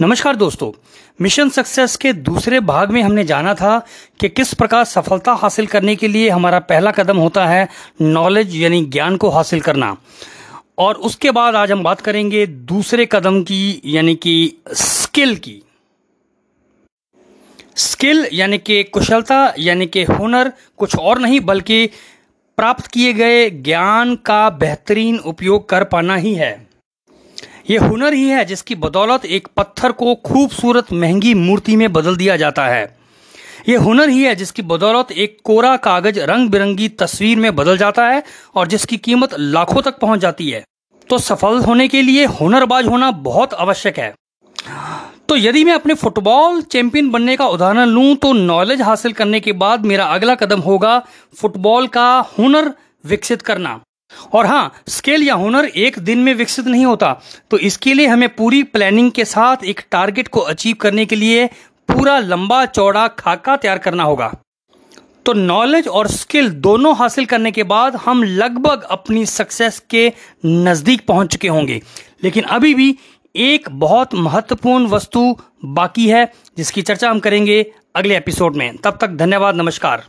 नमस्कार दोस्तों, mission success के दूसरे भाग में हमने जाना था कि किस प्रकार सफलता हासिल करने के लिए हमारा पहला कदम होता है नॉलेज यानी ज्ञान को हासिल करना। और उसके बाद आज हम बात करेंगे दूसरे कदम की, यानी कि स्किल की। स्किल यानी कि कुशलता, यानी कि हुनर कुछ और नहीं, बल्कि प्राप्त किए गए ज्ञान का बेहतरीन उपयोग कर पाना ही है। ये हुनर ही है जिसकी बदौलत एक पत्थर को खूबसूरत महँगी मूर्ति में बदल दिया जाता है। ये हुनर ही है जिसकी बदौलत एक कोरा कागज़ रंग बिरंगी तस्वीर में बदल जाता है और जिसकी कीमत लाखों तक पहुँच जाती है। तो सफल होने के लिए हुनरबाज होना बहुत आवश्यक है। तो यदि मैं अपने फुटबॉल चैंपियन बनने का उदाहरण लूँ तो नॉलेज हासिल करने के बाद मेरा अगला कदम होगा फुटबॉल का हुनर विकसित करना। और हाँ स्किल या हुनर एक दिन में विकसित नहीं होता तो इसके लिए हमें पूरी प्लानिंग के साथ एक टारगेट को अचीव करने के लिए पूरा लंबा चौड़ा खाका तैयार करना होगा। तो नॉलेज और स्किल दोनों हासिल करने के बाद हम लगभग अपनी सक्सेस के नज़दीक पहुँच चुके होंगे। लेकिन अभी भी एक बहुत महत्वपूर्ण वस्तु बाकी है, जिसकी चर्चा हम करेंगे अगले एपिसोड में। तब तक धन्यवाद, नमस्कार।